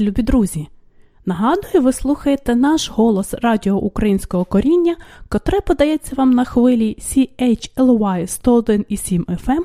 Любі друзі! Нагадую, ви слухаєте наш голос Радіо Українського коріння, котре подається вам на хвилі CHLY 101,7 FM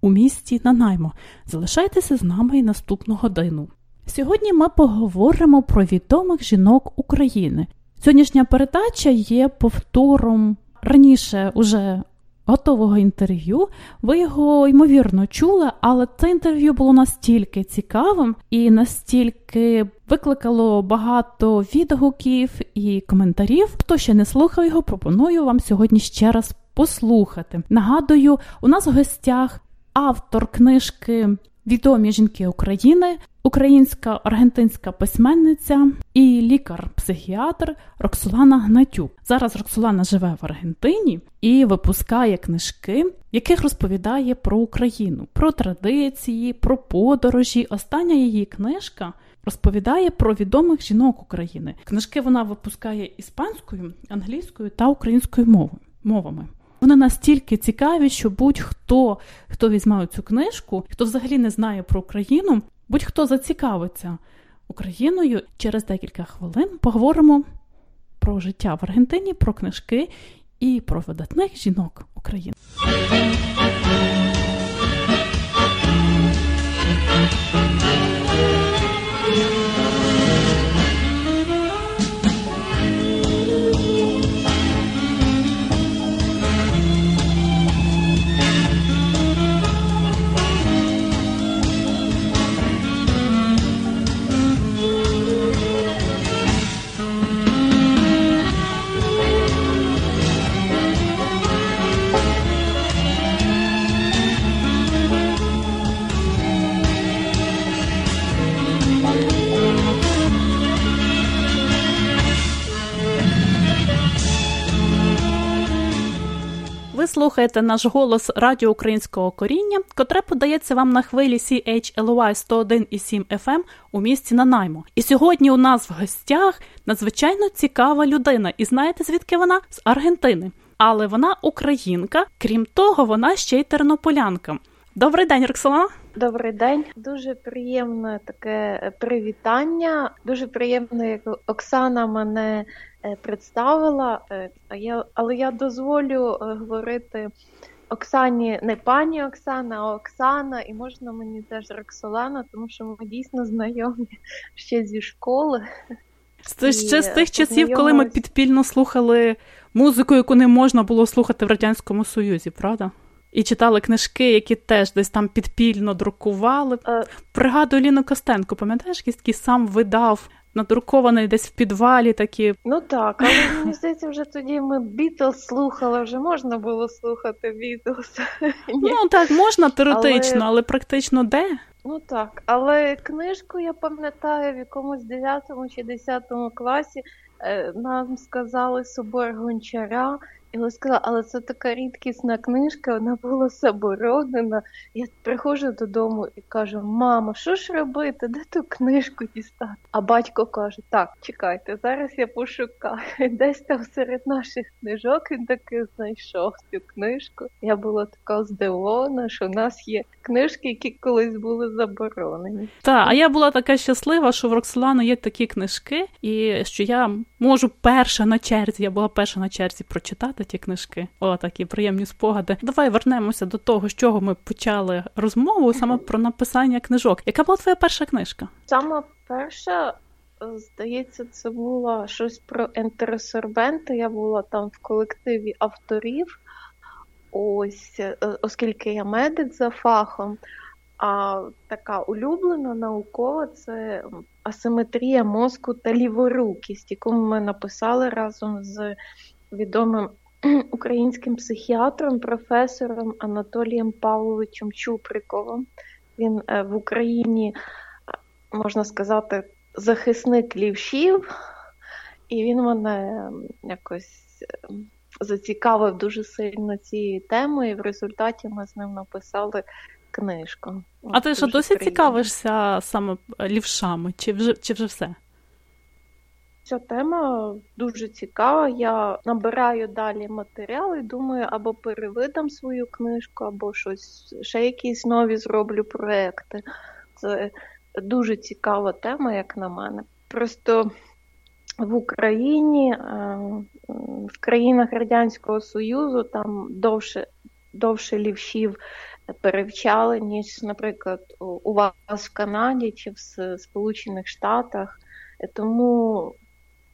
у місті Нанаймо. Залишайтеся з нами і наступну годину. Сьогодні ми поговоримо про відомих жінок України. Сьогоднішня передача є повтором раніше уже готового інтерв'ю. Ви його ймовірно чули, але це інтерв'ю було настільки цікавим і настільки викликало багато відгуків і коментарів. Хто ще не слухав його, пропоную вам сьогодні ще раз послухати. Нагадую, у нас в гостях автор книжки Відомі жінки України, українська аргентинська письменниця і лікар-психіатр Роксолана Гнатюк. Зараз Роксолана живе в Аргентині і випускає книжки, в яких розповідає про Україну, про традиції, про подорожі. Остання її книжка. Розповідає про відомих жінок України. Книжки вона випускає іспанською, англійською та українською мовою мовами. Вони настільки цікаві, що будь-хто, хто візьме цю книжку, хто взагалі не знає про Україну, будь-хто зацікавиться Україною. Через декілька хвилин поговоримо про життя в Аргентині, про книжки і про видатних жінок України. Ви слухаєте наш голос Радіо Українського коріння, котре подається вам на хвилі CHLY 101,7 FM у місті Нанаймо. І сьогодні у нас в гостях надзвичайно цікава людина. І знаєте, звідки вона? З Аргентини. Але вона українка, крім того, вона ще й тернополянка. Добрий день, Роксолана. Добрий день, дуже приємне таке привітання. Дуже приємно, як Оксана мене Е, представила, е, я, але я дозволю е, говорити Оксані, не пані Оксана, а Оксана, і можна мені теж Роксолана, тому що ми дійсно знайомі ще зі школи. Це ще з тих часів, коли ми підпільно слухали музику, яку не можна було слухати в Радянському Союзі, правда? І читали книжки, які теж десь там підпільно друкували. Пригадую Ліну Костенко, пам'ятаєш, який сам видав надрукований десь в підвалі такі. Ну так, але мені здається, вже тоді ми Бітлз слухали, вже можна було слухати Бітлз. Ну так, можна теоретично, але... але практично де? Ну так, але книжку я пам'ятаю в якомусь 9 чи 10 класі е, нам сказали собор гончара. Вона сказала, але це така рідкісна книжка, вона була заборонена. Я приходжу додому і кажу: Мамо, що ж робити? Де ту книжку дістати? А батько каже: Так, чекайте, зараз я пошукаю. Десь там серед наших книжок він таки знайшов цю книжку. Я була така здивована, що в нас є книжки, які колись були заборонені. Так, а я була така щаслива, що в Роксолани є такі книжки, і що я можу перша на черзі, я була перша на черзі прочитати ті книжки. О, такі приємні спогади. Давай вернемося до того, з чого ми почали розмову, саме про написання книжок. Яка була твоя перша книжка? Сама перша. Здається, це було щось про ентеросорбенти. Я була там в колективі авторів, ось е, оскільки я медик за фахом. А така улюблена наукова це асиметрія мозку та ліворукість, яку ми написали разом з відомим українським психіатром, професором Анатолієм Павловичем Чуприковим. Він е, в Україні, е, можна сказати, захисник лівшів, і він мене якось е, зацікавив дуже сильно цією темою, і в результаті ми з ним написали книжку. А ти що досі приємно. цікавишся саме лівшами, чи вже, чи вже все? Ця тема дуже цікава. Я набираю далі матеріал і думаю, або перевидам свою книжку, або щось ще якісь нові зроблю проекти. Це дуже цікава тема, як на мене. Просто в Україні, е, в країнах Радянського Союзу там довше довше лівшів перевчали, ніж, наприклад, у вас в Канаді чи в Сполучених Штатах. Тому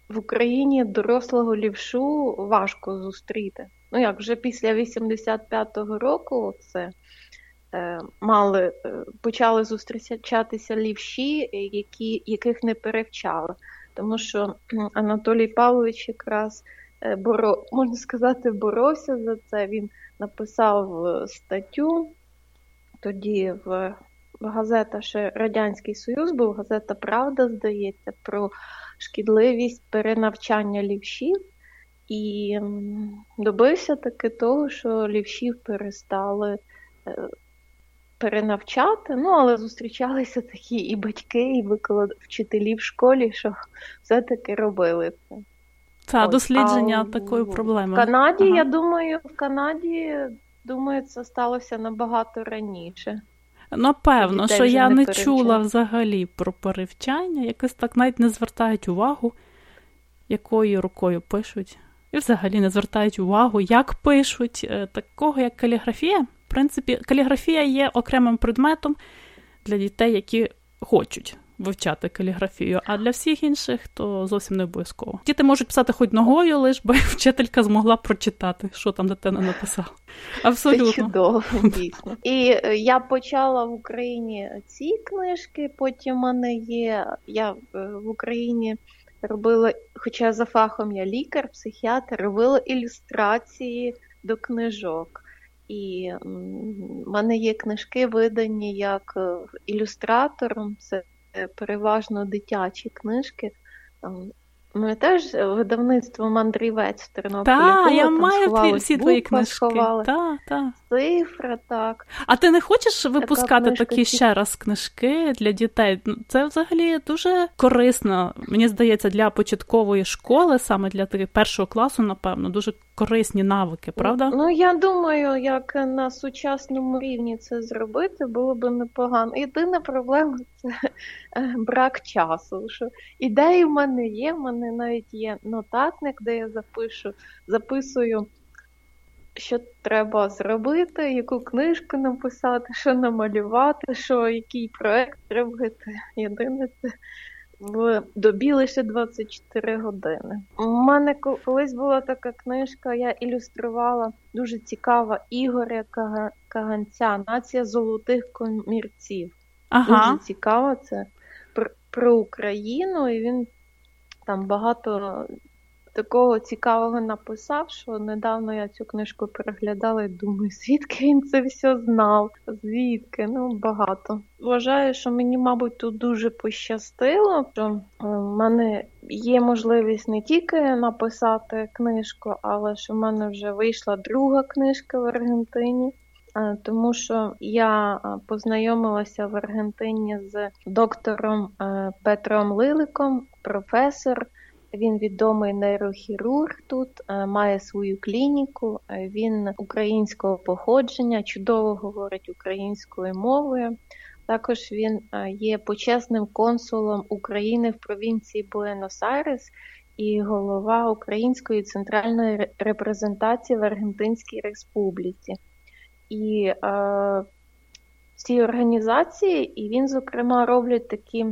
в Україні дорослого лівшу важко зустріти. Ну як вже після 85-го року це е, мали е, почали зустрічатися лівші, які, яких не перевчали. Тому що Анатолій Павлович якраз е, боро, можна сказати, боровся за це. Він написав е, статтю тоді в газета ще Радянський Союз, був газета Правда, здається, про шкідливість перенавчання лівшів. І добився таки того, що лівшів перестали е, перенавчати, ну, але зустрічалися такі і батьки, і виклад... вчителі в школі, що все-таки робили це. Це дослідження а такої проблеми. В Канаді, ага. я думаю, в Канаді, думаю, це сталося набагато раніше. Напевно, що я не, не чула взагалі про перевчання, якось так навіть не звертають увагу, якою рукою пишуть. І взагалі не звертають увагу, як пишуть. Е, такого, як каліграфія. В принципі, каліграфія є окремим предметом для дітей, які хочуть вивчати каліграфію, а для всіх інших то зовсім не обов'язково. Діти можуть писати хоч ногою, лиш би вчителька змогла прочитати, що там дитина написала. Абсолютно. Це чудово, дійсно. І е, я почала в Україні ці книжки, потім в мене є. Я е, в Україні робила, хоча за фахом я лікар, психіатр, робила ілюстрації до книжок. І в мене є книжки, видані як е, ілюстратором. Це переважно дитячі книжки. Ми теж видавництво мандрівець в Тернополі. Так, я маю твої, всі твої книжки. Так, так. Цифра, так. А ти не хочеш випускати такі ще раз книжки для дітей? Ну, це взагалі дуже корисно, мені здається, для початкової школи, саме для першого класу, напевно, дуже корисні навики, правда? Ну, я думаю, як на сучасному рівні це зробити, було б непогано. Єдина проблема це е, брак часу. Що Ідеї в мене є, в мене навіть є нотатник, де я запишу, записую. Що треба зробити, яку книжку написати, що намалювати, що який проект робити. Єдине це в добі лише 24 години. У мене колись була така книжка, я ілюструвала дуже цікава Ігоря Каганця Нація золотих комірців. Ага. Дуже цікаво це про, про Україну, і він там багато такого цікавого написав, що недавно я цю книжку переглядала і думаю, звідки він це все знав? Звідки? Ну, багато. Вважаю, що мені, мабуть, тут дуже пощастило, що е, в мене є можливість не тільки написати книжку, але що в мене вже вийшла друга книжка в Аргентині. Е, тому що я е, познайомилася в Аргентині з доктором Петром Лиликом, професор він відомий нейрохірург тут, е, має свою клініку. Е, він українського походження, чудово говорить українською мовою. Також він е, є почесним консулом України в провінції Буенос-Айрес і голова Української центральної репрезентації в Аргентинській Республіці. І е, ці організації, і він, зокрема, роблять такі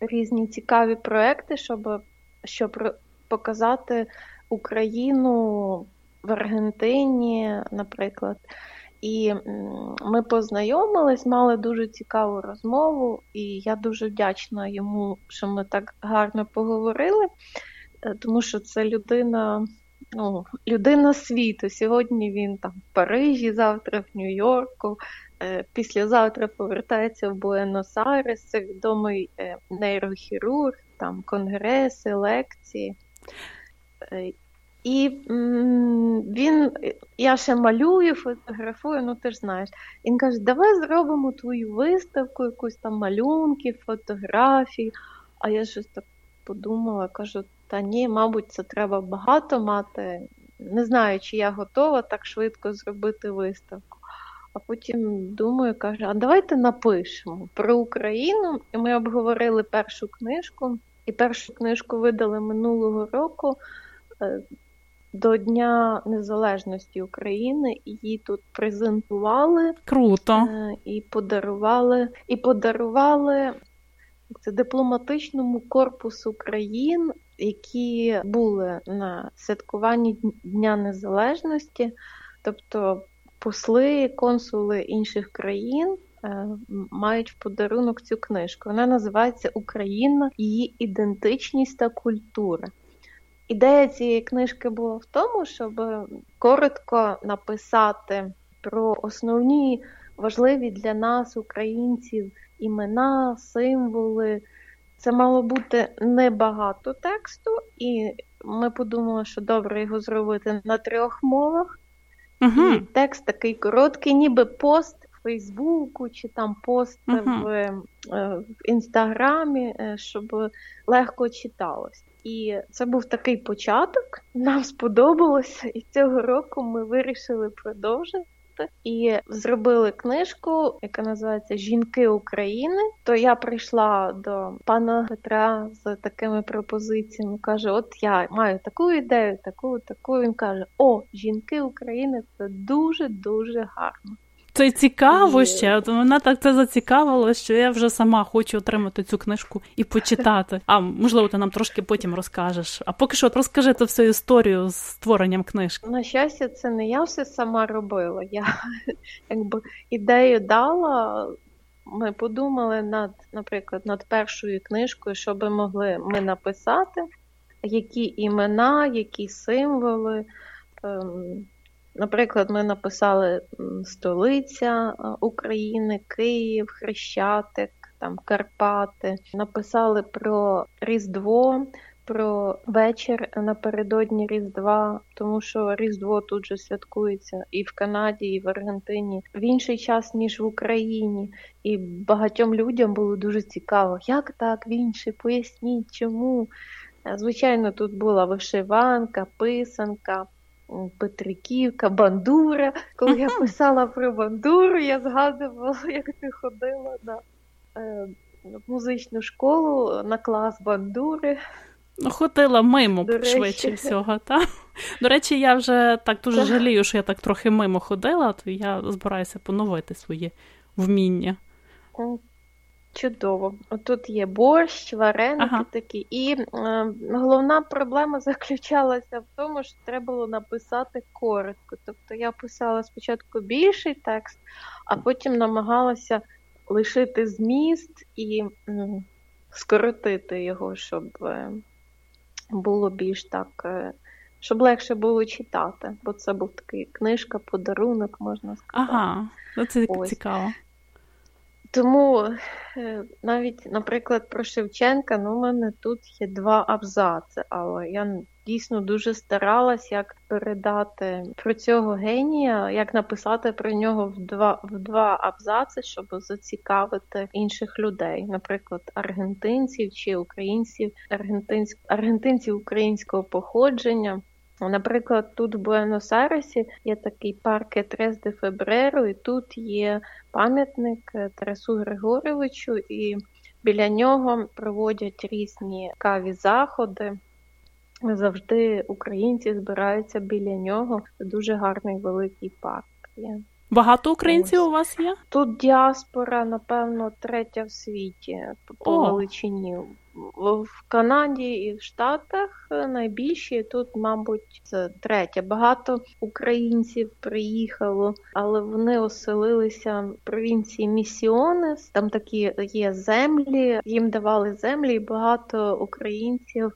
різні цікаві проекти, щоб щоб показати Україну в Аргентині, наприклад. І ми познайомились, мали дуже цікаву розмову, і я дуже вдячна йому, що ми так гарно поговорили, е, тому що це людина, ну, людина світу. Сьогодні він там в Парижі, завтра в Нью-Йорку, е, післязавтра повертається в Буенос-Айрес, це відомий е, нейрохірург там конгреси, лекції. Е, і він, я ще малюю, фотографую, ну ти ж знаєш. Він каже, давай зробимо твою виставку, якусь там малюнки, фотографії. А я щось так подумала, кажу, та ні, мабуть, це треба багато мати. Не знаю, чи я готова так швидко зробити виставку. а потім думаю, каже, а давайте напишемо про Україну. І ми обговорили першу книжку. І першу книжку видали минулого року е, до Дня Незалежності України. Її тут презентували Круто. Е, і подарували, і подарували це дипломатичному корпусу країн, які були на святкуванні Дня Незалежності, тобто посли, консули інших країн. Е, мають в подарунок цю книжку. Вона називається Україна, її ідентичність та культура. Ідея цієї книжки була в тому, щоб коротко написати про основні важливі для нас, українців, імена, символи. Це мало бути небагато тексту, і ми подумали, що добре його зробити на трьох мовах. Угу. І текст такий короткий, ніби пост Фейсбуку чи там пост угу. в, е, в Інстаграмі, е, щоб легко читалось. І це був такий початок. Нам сподобалося, і цього року ми вирішили продовжити і зробили книжку, яка називається Жінки України. То я прийшла до пана Петра з такими пропозиціями. каже: От я маю таку ідею, таку, таку. Він каже: О, жінки України це дуже дуже гарно. Це цікаво і... ще. От мене так це зацікавило, що я вже сама хочу отримати цю книжку і почитати. А можливо, ти нам трошки потім розкажеш. А поки що от розкажи ту всю історію з створенням книжки. На щастя, це не я все сама робила. Я якби ідею дала. Ми подумали над, наприклад, над першою книжкою, що би могли ми написати, які імена, які символи. Ем, Наприклад, ми написали столиця України, Київ, Хрещатик, там Карпати. Написали про Різдво, про вечір напередодні Різдва, тому що Різдво тут же святкується і в Канаді, і в Аргентині в інший час, ніж в Україні. І багатьом людям було дуже цікаво, як так в інший, поясніть, чому. Е, звичайно, тут була вишиванка, писанка. Петриківка, бандура. Коли я писала про бандуру, я згадувала, як ти ходила на е, музичну школу на клас бандури. Ну, ходила мимо До швидше речі. всього. Та? До речі, я вже так дуже так. жалію, що я так трохи мимо ходила, то я збираюся поновити свої вміння. Чудово. Тут є борщ, вареники ага. такі. І е, головна проблема заключалася в тому, що треба було написати коротко. Тобто я писала спочатку більший текст, а потім намагалася лишити зміст і е, скоротити його, щоб е, було більш так, е, щоб легше було читати. Бо це був такий книжка, подарунок, можна сказати. Ага, ну це Ось. цікаво. Тому е, навіть, наприклад, про Шевченка, ну, у мене тут є два абзаци, але я дійсно дуже старалась, як передати про цього генія, як написати про нього в два в два абзаци, щоб зацікавити інших людей, наприклад, аргентинців чи українців, аргентинськ, аргентинців українського походження. Наприклад, тут в Буенос-Айресі є такий парк Етрес де Фебреро, і тут є пам'ятник Тарасу Григоровичу, і біля нього проводять різні каві заходи. Завжди українці збираються біля нього. Це дуже гарний великий парк. є. Багато українців Ось. у вас є? Тут діаспора, напевно, третя в світі по величині в Канаді і в Штатах найбільші тут, мабуть, це третє. Багато українців приїхало, але вони оселилися в провінції Місіонес. Там такі є землі, їм давали землі, і багато українців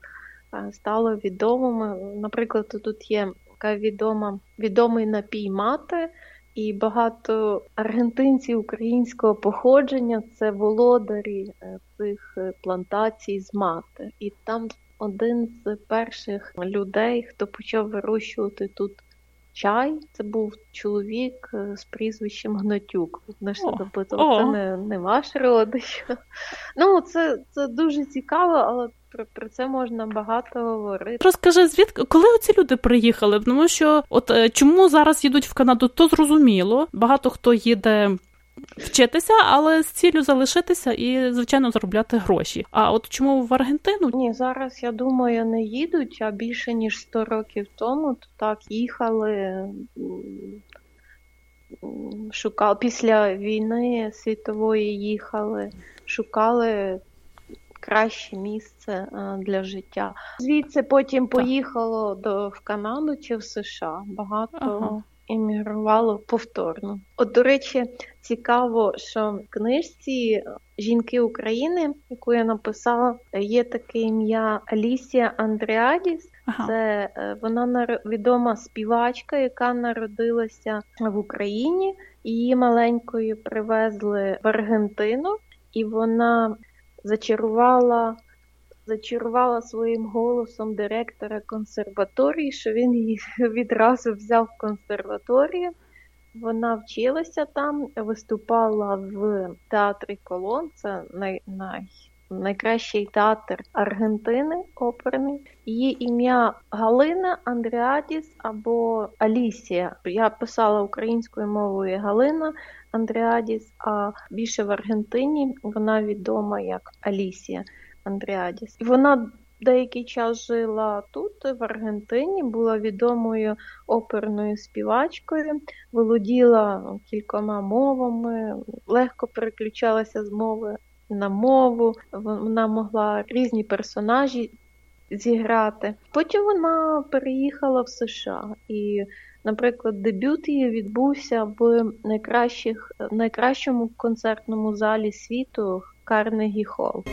стало відомими. Наприклад, тут є така відома відомий напій мати. І багато аргентинців українського походження це володарі е, цих е, плантацій з мати. І там один з перших людей, хто почав вирощувати тут чай, це був чоловік е, з прізвищем Гнатюк. Вони ж допитували, це не не ваш родич. Ну, це це дуже цікаво, але про, про це можна багато говорити. Розкажи, звідки коли оці люди приїхали? Тому що от е, чому зараз їдуть в Канаду, то зрозуміло. Багато хто їде. Вчитися, але з ціллю залишитися і, звичайно, заробляти гроші. А от чому в Аргентину? Ні, зараз я думаю, не їдуть, а більше ніж 100 років тому то так їхали, шукали після війни світової їхали, шукали краще місце е, для життя. Звідси потім поїхало до в Канаду чи в США. Багато ага. іммігрувало повторно. От, до речі, цікаво, що в книжці Жінки України, яку я написала, є таке ім'я Алісія Андріадіс. Ага. Це е, вона відома співачка, яка народилася в Україні. Її маленькою привезли в Аргентину, і вона зачарувала зачарувала своїм голосом директора консерваторії, що він її відразу взяв в консерваторію. Вона вчилася там, виступала в театрі Колон, це най, най, найкращий театр Аргентини оперний. Її ім'я Галина Андріадіс або Алісія. Я писала українською мовою Галина Андріадіс, а більше в Аргентині вона відома як Алісія Андріадіс. І вона деякий час жила тут, в Аргентині, була відомою оперною співачкою, володіла кількома мовами, легко переключалася з мови на мову, вона могла різні персонажі зіграти. Потім вона переїхала в США і. Наприклад, дебют її відбувся в найкращих, найкращому концертному залі світу Карнегі Холл.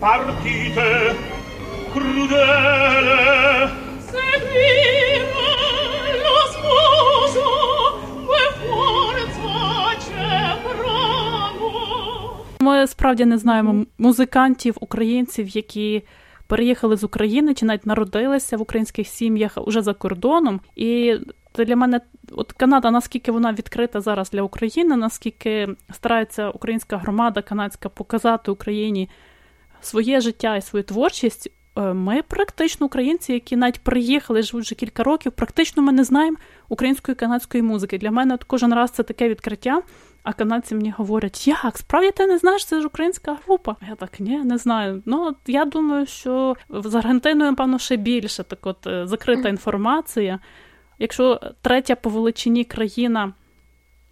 Partite crudele Ми справді не знаємо музикантів, українців, які переїхали з України чи навіть народилися в українських сім'ях уже за кордоном. І для мене от Канада, наскільки вона відкрита зараз для України, наскільки старається українська громада канадська показати Україні своє життя і свою творчість. Е, ми практично українці, які навіть приїхали, живуть вже кілька років, практично ми не знаємо української канадської музики. Для мене от кожен раз це таке відкриття. А канадці мені говорять, як справді ти не знаєш, це ж українська група. Я так ні, не знаю. Ну я думаю, що з Аргентиною, напевно, ще більше так от е, закрита інформація. Якщо третя по величині країна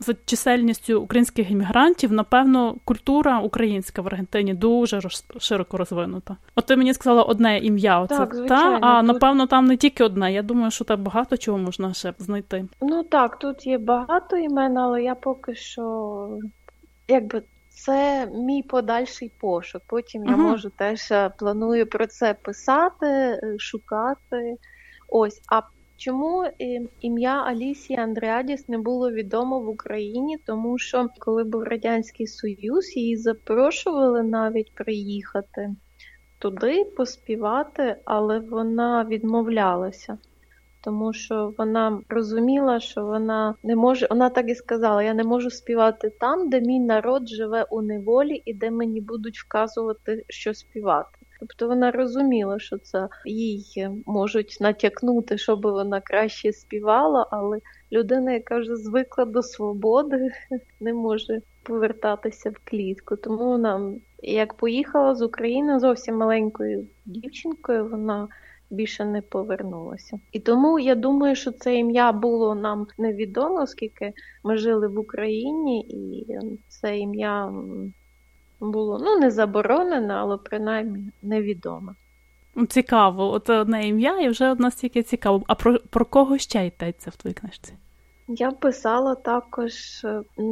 за чисельністю українських іммігрантів, напевно, культура українська в Аргентині дуже широко розвинута. От ти мені сказала одне ім'я. Оце так, звичайно, та а тут... напевно там не тільки одне. Я думаю, що там багато чого можна ще знайти. Ну так, тут є багато імен, але я поки що якби. Це мій подальший пошук. Потім uh-huh. я можу теж е, планую про це писати, е, шукати. Ось, а Чому е, ім'я Алісії Андреадіс не було відомо в Україні? Тому що коли був Радянський Союз, її запрошували навіть приїхати туди поспівати, але вона відмовлялася. Тому що вона розуміла, що вона не може, вона так і сказала: я не можу співати там, де мій народ живе у неволі і де мені будуть вказувати, що співати. Тобто вона розуміла, що це їй можуть натякнути, щоб вона краще співала, але людина, яка вже звикла до свободи, не може повертатися в клітку. Тому вона, як поїхала з України зовсім маленькою дівчинкою, вона більше не повернулася. І тому я думаю, що це ім'я було нам невідомо, оскільки ми жили в Україні, і це ім'я було ну не заборонено, але принаймні невідоме. Цікаво, от одне ім'я і вже одна стільки цікаво. А про про кого ще йдеться в твоїй книжці? Я писала також,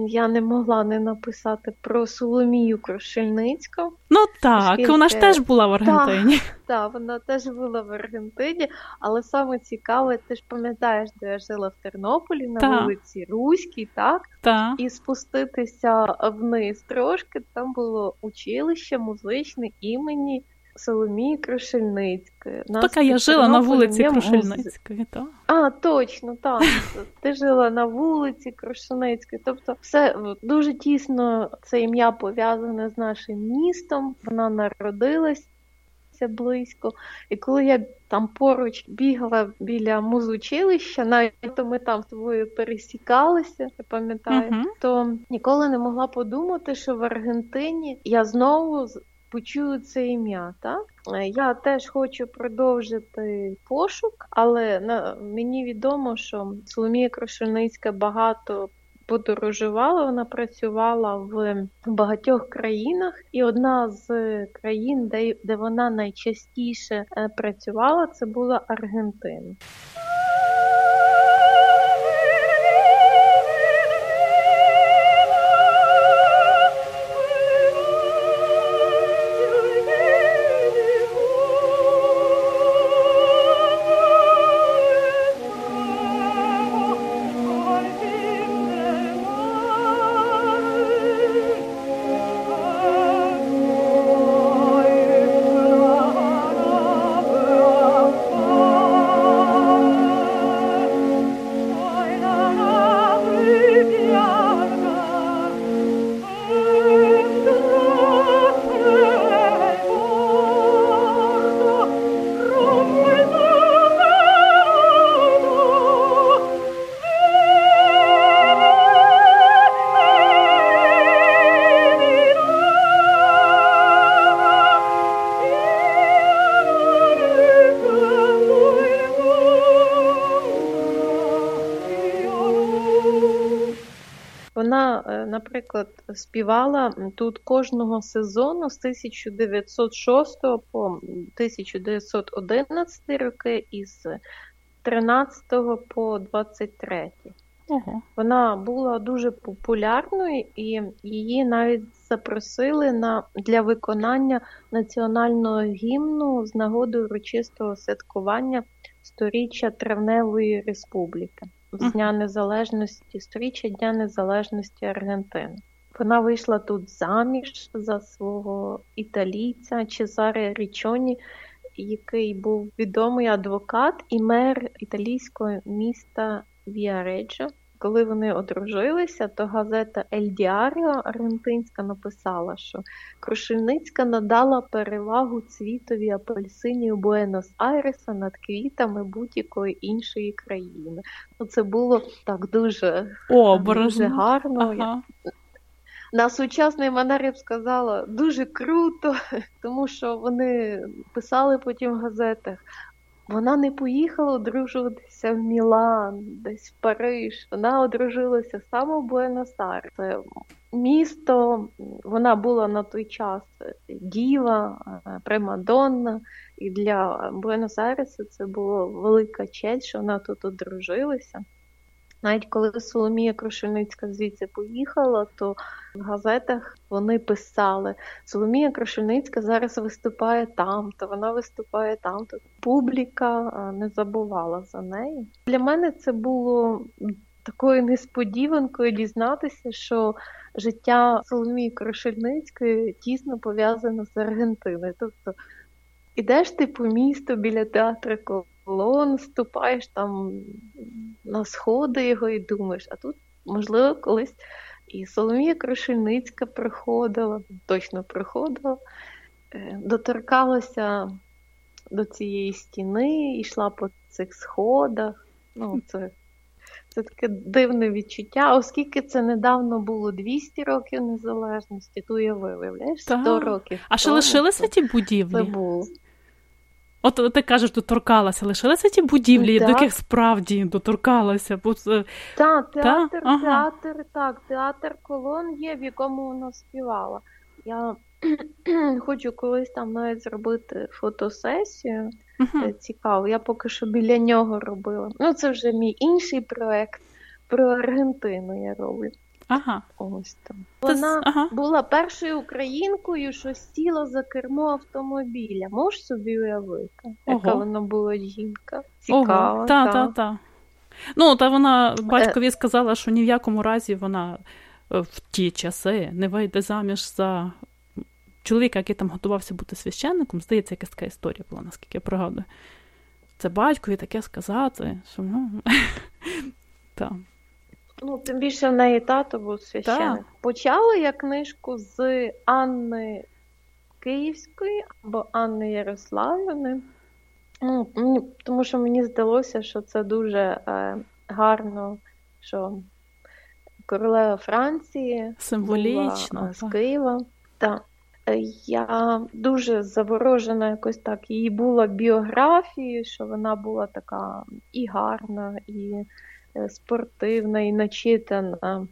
я не могла не написати про Соломію Крушельницьку. Ну так, оскільки... вона ж теж була в Аргентині. Так, так, вона теж була в Аргентині, але саме цікаве, ти ж пам'ятаєш, де я жила в Тернополі на та. вулиці Руській, так? Та. І спуститися вниз трошки, там було училище музичне імені Соломії Крушельницької. Так, я жила на вулиці Крушельницької, так. А, точно, так. Ти жила на вулиці Крушельницької. Тобто, все дуже тісно це ім'я пов'язане з нашим містом. Вона народилась близько. І коли я там поруч бігала біля музучилища, навіть то ми там з тобою пересікалися, я пам'ятаю, uh-huh. то ніколи не могла подумати, що в Аргентині я знову почую це ім'я. Так? Я теж хочу продовжити пошук, але на мені відомо, що Соломія Крошельницька багато подорожувала, вона працювала в багатьох країнах, і одна з країн, де, де вона найчастіше е, працювала, це була Аргентина. Наприклад, співала тут кожного сезону з 1906 по 1911 роки і з 13 по 23. Ого. Вона була дуже популярною і її навіть запросили на для виконання національного гімну з нагоди урочистого святкування сторіччя Травневої Республіки з Дня Незалежності, сторіччя Дня Незалежності Аргентини. Вона вийшла тут заміж за свого італійця Чезаре Річоні, який був відомий адвокат і мер італійського міста Віареджо. Коли вони одружилися, то газета Ель Діаріо аргентинська написала, що Крушельницька надала перевагу цвітові апельсинів Буенос-Айреса над квітами будь-якої іншої країни. Ну, Це було так дуже, О, дуже гарно. Ага. На сучасний манер я б сказала дуже круто, тому що вони писали потім в газетах. Вона не поїхала одружуватися в Мілан, десь в Париж. Вона одружилася саме в Буенос-Айрес. Це місто, вона була на той час діва, примадонна, і для Буенос-Айреса це була велика честь, що вона тут одружилася. Навіть коли Соломія Крушельницька звідси поїхала, то в газетах вони писали: Соломія Крушельницька зараз виступає там, то вона виступає там, то публіка не забувала за неї. Для мене це було такою несподіванкою дізнатися, що життя Соломії Крушельницької тісно пов'язане з Аргентиною. Тобто ідеш ти по місту біля театру колон, ступаєш там на сходи його і думаєш, а тут, можливо, колись і Соломія Крушельницька приходила, точно приходила, е, доторкалася до цієї стіни, йшла по цих сходах. Ну, це це таке дивне відчуття, оскільки це недавно було 200 років незалежності, то я виявляєш 100 років. А що лишилися ті будівлі? Це було. От ти кажеш, доторкалася, лишилися ті будівлі, так. до яких справді доторкалася. Бо... Так, театр, Та? театр, так, театр колон є, в якому вона співала. Я хочу колись там навіть зробити фотосесію. Uh-huh. Цікаво, я поки що біля нього робила. Ну, це вже мій інший проект про Аргентину я роблю. Ага. Ось там. Вона ага. була першою українкою, що сіла за кермо автомобіля. Можеш собі уявити, Ого. яка вона була жінка. Цікава. Та, та, та. Ну, та вона батькові сказала, що ні в якому разі вона е, в ті часи не вийде заміж за чоловіка, який там готувався бути священником, здається, якась така історія була, наскільки я пригадую. Це батькові таке сказати, що ну. Ну, тим більше в неї тато був священник. Почала я книжку з Анни Київської або Анни Ярославівни. Ну, Тому що мені здалося, що це дуже е, гарно, що королева Франції Символічно, була, з Києва. Так. Е, я дуже заворожена якось так. Її була біографією, що вона була така і гарна, і е, спортивна, і начитана.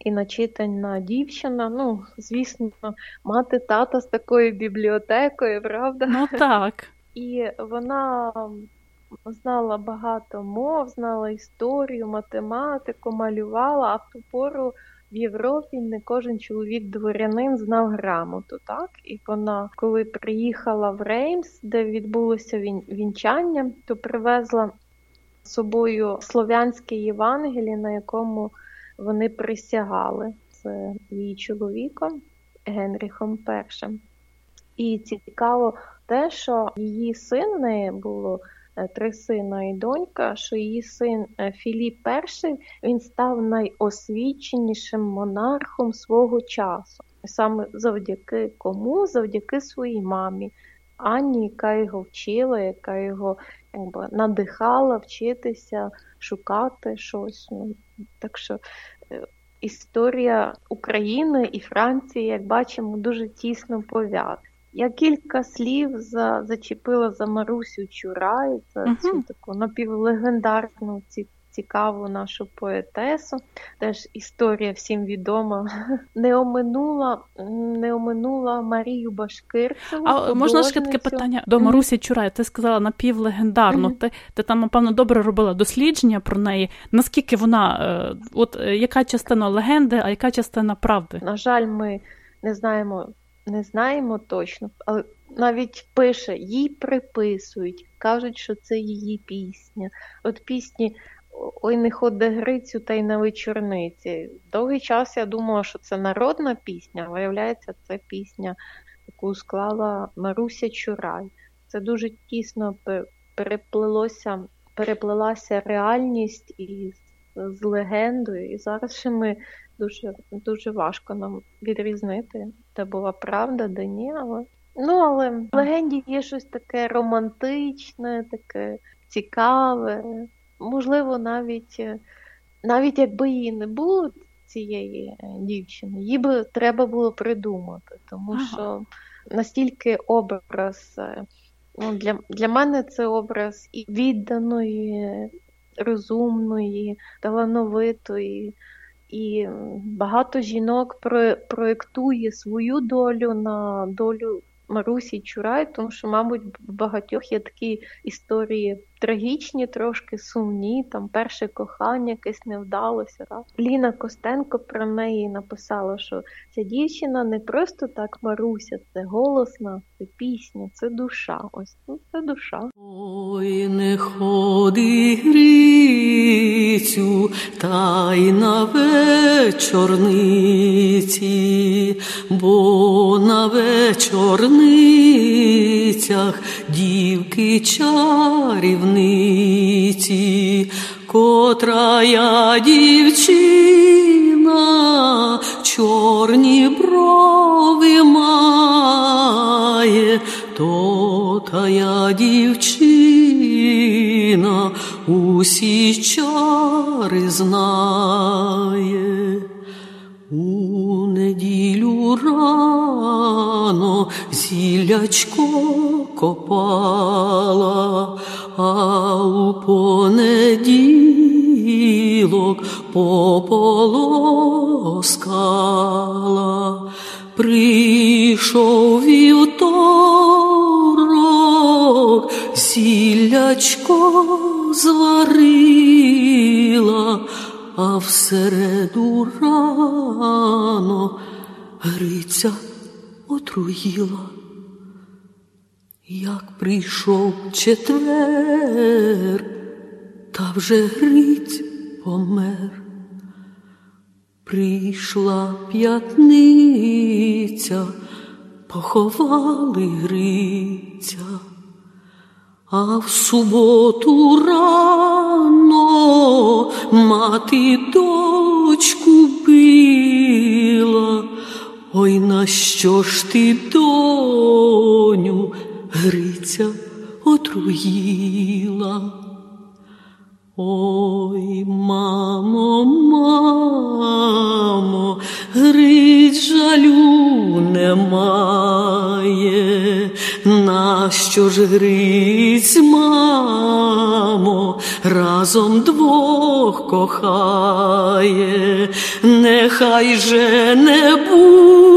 І начитана дівчина. Ну, звісно, мати тата з такою бібліотекою, правда? Ну так. І вона знала багато мов, знала історію, математику, малювала, а в ту пору в Європі не кожен чоловік-дворянин знав грамоту. так? І вона, коли приїхала в Реймс, де відбулося вінчання, то привезла собою слов'янське Євангеліє, на якому вони присягали з її чоловіком Генріхом І. І цікаво те, що її син не було Е, три сина і донька, що її син е, Філіп І він став найосвіченішим монархом свого часу. Саме завдяки кому? Завдяки своїй мамі, Анні, яка його вчила, яка його якби, надихала вчитися, шукати щось. Ну, Так що е, історія України і Франції, як бачимо, дуже тісно пов'язана. Я кілька слів за, зачепила за Марусю Чурай, за uh-huh. цю таку напівлегендарну цікаву нашу поетесу. Теж історія всім відома. Не оминула не оминула Марію Башкирцеву. А можна ще таке питання до Марусі Чурай? Ти сказала напівлегендарну. Ти ти там, напевно, добре робила дослідження про неї. Наскільки вона, е, от е, яка частина легенди, а яка частина правди? На жаль, ми не знаємо не знаємо точно, але навіть пише, їй приписують, кажуть, що це її пісня. От пісні Ой, не ходи Грицю та й на вечорниці. Довгий час я думала, що це народна пісня, виявляється, це пісня, яку склала Маруся Чурай. Це дуже тісно переплилося, переплилася реальність із з легендою. І зараз ще ми дуже дуже важко нам відрізнити, де була правда, де ні. Але ну але в легенді є щось таке романтичне, таке цікаве. Можливо, навіть навіть якби її не було цієї дівчини, її би треба було придумати, тому ага. що настільки образ. Ну, Для для мене це образ і відданої, розумної, талановитої, і багато жінок проєктує свою долю на долю Марусі Чурай, тому що, мабуть, в багатьох є такі історії трагічні, трошки сумні, там перше кохання якесь не вдалося. Так? Ліна Костенко про неї написала, що ця дівчина не просто так Маруся, це голосна, це пісня, це душа. Ось ну, це душа. Ой, не ходи грицю, та й на вечорниці, бо на вечорницях дівки чарівні дівниці, котра я дівчина, чорні брови має, то та я дівчина усі чари знає. У неділю рано зілячко копала, а у понеділок пополоскала, прийшов вівторок, сілячко зварила, а всереду рано Гриця отруїла. Як прийшов четвер, та вже Гриць помер, прийшла п'ятниця, поховали Гриця, а в суботу рано мати дочку била. Ой, на що ж ти, доню, Гриця отруїла? Ой, мамо, мамо, Гриць жалю немає, нащо ж Гриць, мамо, разом двох кохає, нехай же не буде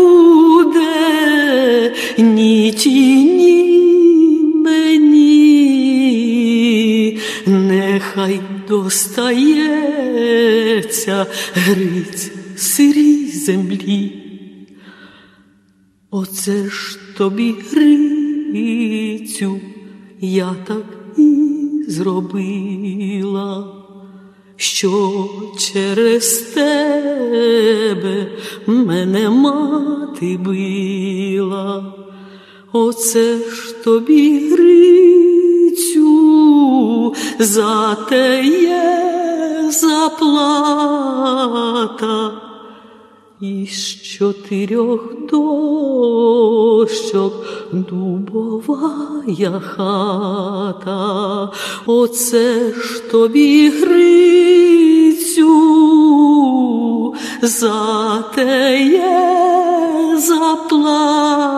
ні тіні нехай достається Гриць сирій землі. Оце ж тобі Грицю, я так і зробила, що через тебе мене мати била, оце ж тобі Грицю, за те є заплата. Із чотирьох дощок дубовая хата, оце ж тобі Грицю, за те є заплата.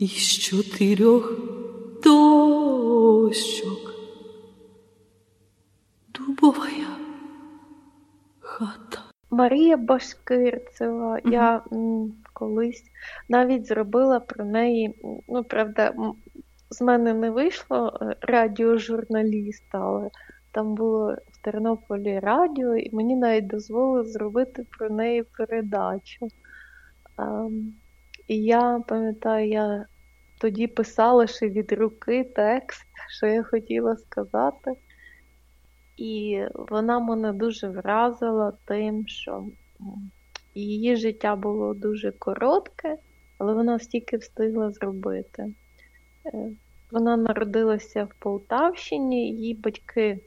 Із чотирьох дощок дубовая хата. Марія Башкирцева. Mm-hmm. Я м, колись навіть зробила про неї. Ну, правда, з мене не вийшло е, радіожурналіста, але там було в Тернополі радіо, і мені навіть дозволили зробити про неї передачу. А, і я пам'ятаю, я тоді писала ще від руки текст, що я хотіла сказати. І вона мене дуже вразила тим, що її життя було дуже коротке, але вона стільки встигла зробити. Е, вона народилася в Полтавщині, її батьки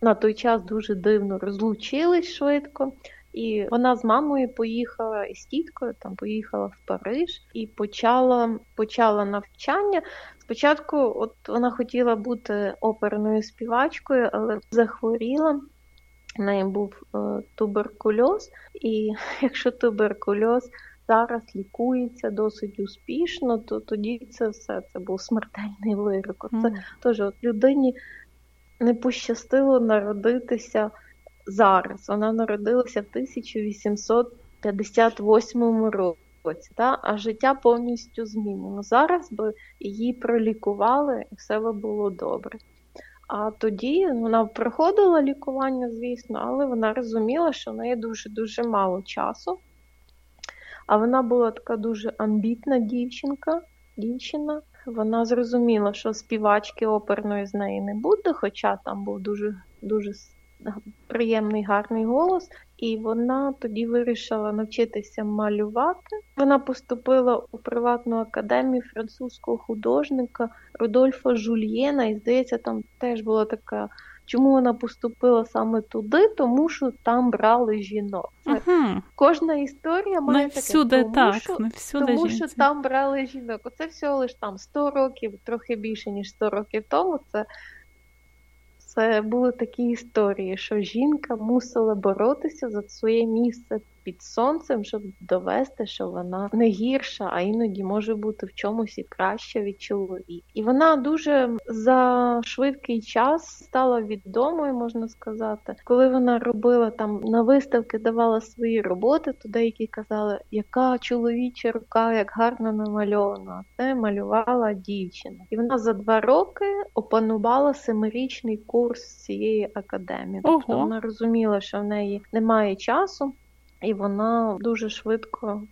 на той час дуже дивно розлучились швидко. І вона з мамою поїхала із тіткою, там поїхала в Париж і почала почала навчання. Спочатку, от вона хотіла бути оперною співачкою, але захворіла. В неї був е, туберкульоз, і якщо туберкульоз зараз лікується досить успішно, то тоді це все це був смертельний вирок. Це mm. теж от людині не пощастило народитися зараз. Вона народилася в 1858 році, та? а життя повністю змінено. Зараз би її пролікували і все би було добре. А тоді вона проходила лікування, звісно, але вона розуміла, що в неї дуже-дуже мало часу. А вона була така дуже амбітна дівчинка, дівчина. Вона зрозуміла, що співачки оперної з неї не буде, хоча там був дуже дуже приємний гарний голос, і вона тоді вирішила навчитися малювати. Вона поступила у приватну академію французького художника Рудольфа Жульєна, і здається, там теж була така. Чому вона поступила саме туди? Тому що там брали жінок. Угу. Кожна історія має не всюди таке, тому, так, що, не всюди тому жінці. що там брали жінок. Оце всього лиш там 100 років, трохи більше ніж 100 років тому. Це були такі історії, що жінка мусила боротися за своє місце під сонцем, щоб довести, що вона не гірша, а іноді може бути в чомусь і краще від чоловіка. І вона дуже за швидкий час стала відомою, можна сказати. Коли вона робила там на виставки, давала свої роботи, то деякі казали, яка чоловіча рука, як гарно намальована. Це малювала дівчина. І вона за два роки опанувала семирічний курс цієї академії. Тобто вона розуміла, що в неї немає часу і вона дуже швидко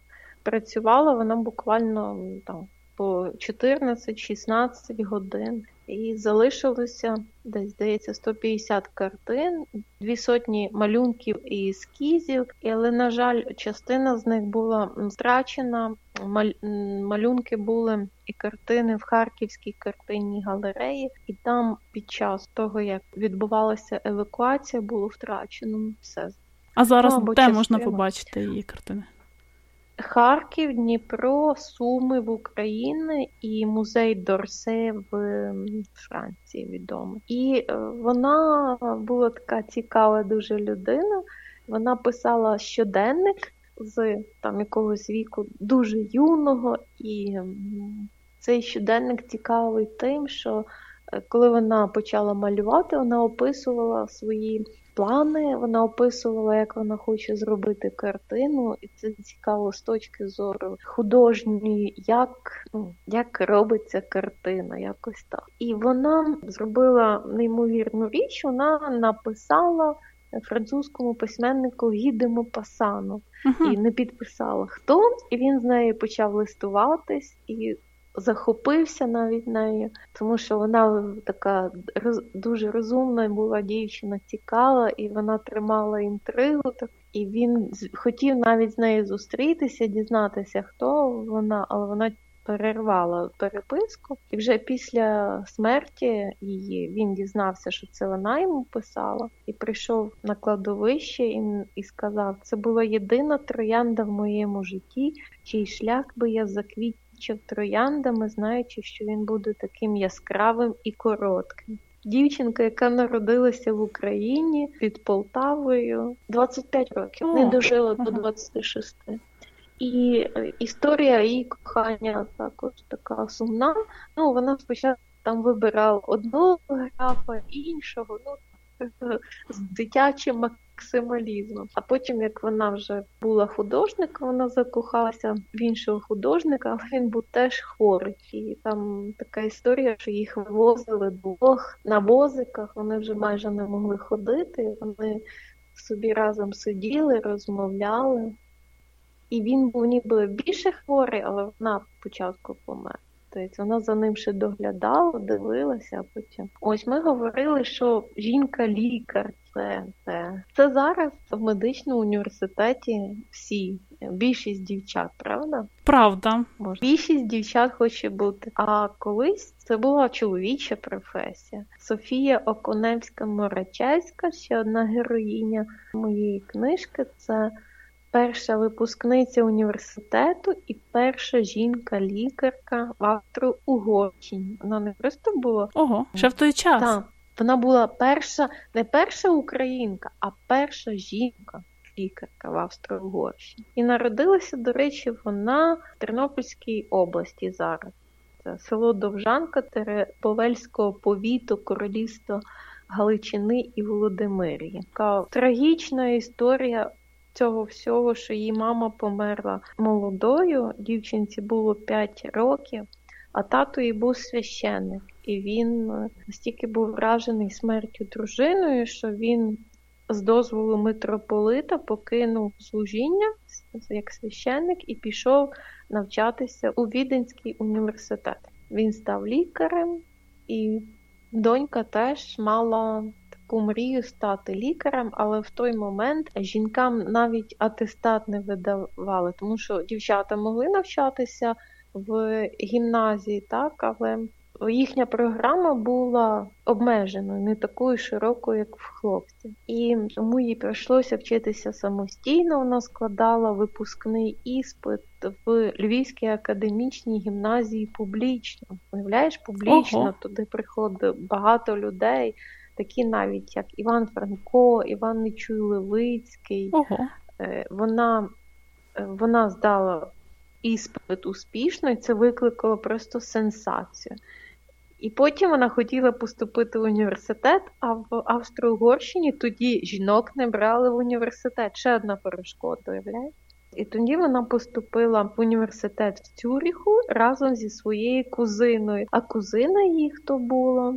працювала. Вона буквально там по 14-16 годин. і залишилося десь здається 150 картин, дві сотні малюнків і ескізів, але, на жаль, частина з них була страчена. Малюнки були і картини в Харківській картинній галереї, і там під час того, як відбувалася евакуація, було втрачено все. А зараз ну, де частина. можна побачити її картини? Харків, Дніпро, Суми в Україні і музей Дорсе в Франції відомий. І е, вона була така цікава дуже людина. Вона писала щоденник з там якогось віку дуже юного, і цей щоденник цікавий тим, що е, коли вона почала малювати, вона описувала свої плани. Вона описувала, як вона хоче зробити картину, і це цікаво з точки зору художньої, як ну, як робиться картина, якось так. І вона зробила неймовірну річ. Вона написала. Французькому письменнику Гідемо Пасану uh-huh. і не підписала хто, і він з нею почав листуватись, і захопився навіть нею, тому що вона така роз, дуже розумна була дівчина, цікава, і вона тримала інтригу. Так, І він хотів навіть з нею зустрітися, дізнатися, хто вона, але вона перервала переписку. І вже після смерті її він дізнався, що це вона йому писала, і прийшов на кладовище і, і сказав: це була єдина троянда в моєму житті, чий шлях би я заквіт квітчив трояндами, знаючи, що він буде таким яскравим і коротким. Дівчинка, яка народилася в Україні під Полтавою 25 років, не дожила до 26. І е, історія її кохання також така сумна. Ну, вона спочатку там вибирала одного графа, іншого, ну з дитячим максималізмом. А потім, як вона вже була художником, вона закохалася в іншого художника, але він був теж хворий. І там така історія, що їх вивозили двох на возиках, вони вже майже не могли ходити. Вони собі разом сиділи, розмовляли. І він був ніби більше хворий, але вона спочатку помер. Тобто вона за ним ще доглядала, дивилася, а потім. Ось ми говорили, що жінка-лікар це, це. Це зараз в медичному університеті всі. Більшість дівчат, правда? Правда. Може. Більшість дівчат хоче бути. А колись це була чоловіча професія. Софія Оконевська Морачевська, ще одна героїня моєї книжки. Це перша випускниця університету і перша жінка-лікарка в Австро-Угорщині. Вона не просто була Ого, ще в той час. Так, Вона була перша, не перша українка, а перша жінка. Лікарка в Австро-Угорщині. І народилася, до речі, вона в Тернопільській області зараз. Це село Довжанка Теребовельського повіту Королівства Галичини і Володимирії. Така трагічна історія цього всього, що її мама померла молодою, дівчинці було 5 років, а тато її був священник. І він е, настільки був вражений смертю дружиною, що він з дозволу митрополита покинув служіння як священник і пішов навчатися у Віденський університет. Він став лікарем, і донька теж мала таку мрію стати лікарем, але в той момент жінкам навіть атестат не видавали, тому що дівчата могли навчатися в гімназії, так, але їхня програма була обмеженою, не такою широкою, як в хлопців. І тому їй прийшлося вчитися самостійно. Вона складала випускний іспит в Львівській академічній гімназії публічно. Уявляєш, публічно Ого. туди приходить багато людей такі навіть як Іван Франко, Іван Нечуй Левицький. Ого. Е, вона е, вона здала іспит успішно, і це викликало просто сенсацію. І потім вона хотіла поступити в університет, а в Австро-Угорщині тоді жінок не брали в університет. Ще одна перешкода, уявляєте? І тоді вона поступила в університет в Цюріху разом зі своєю кузиною. А кузина її хто була?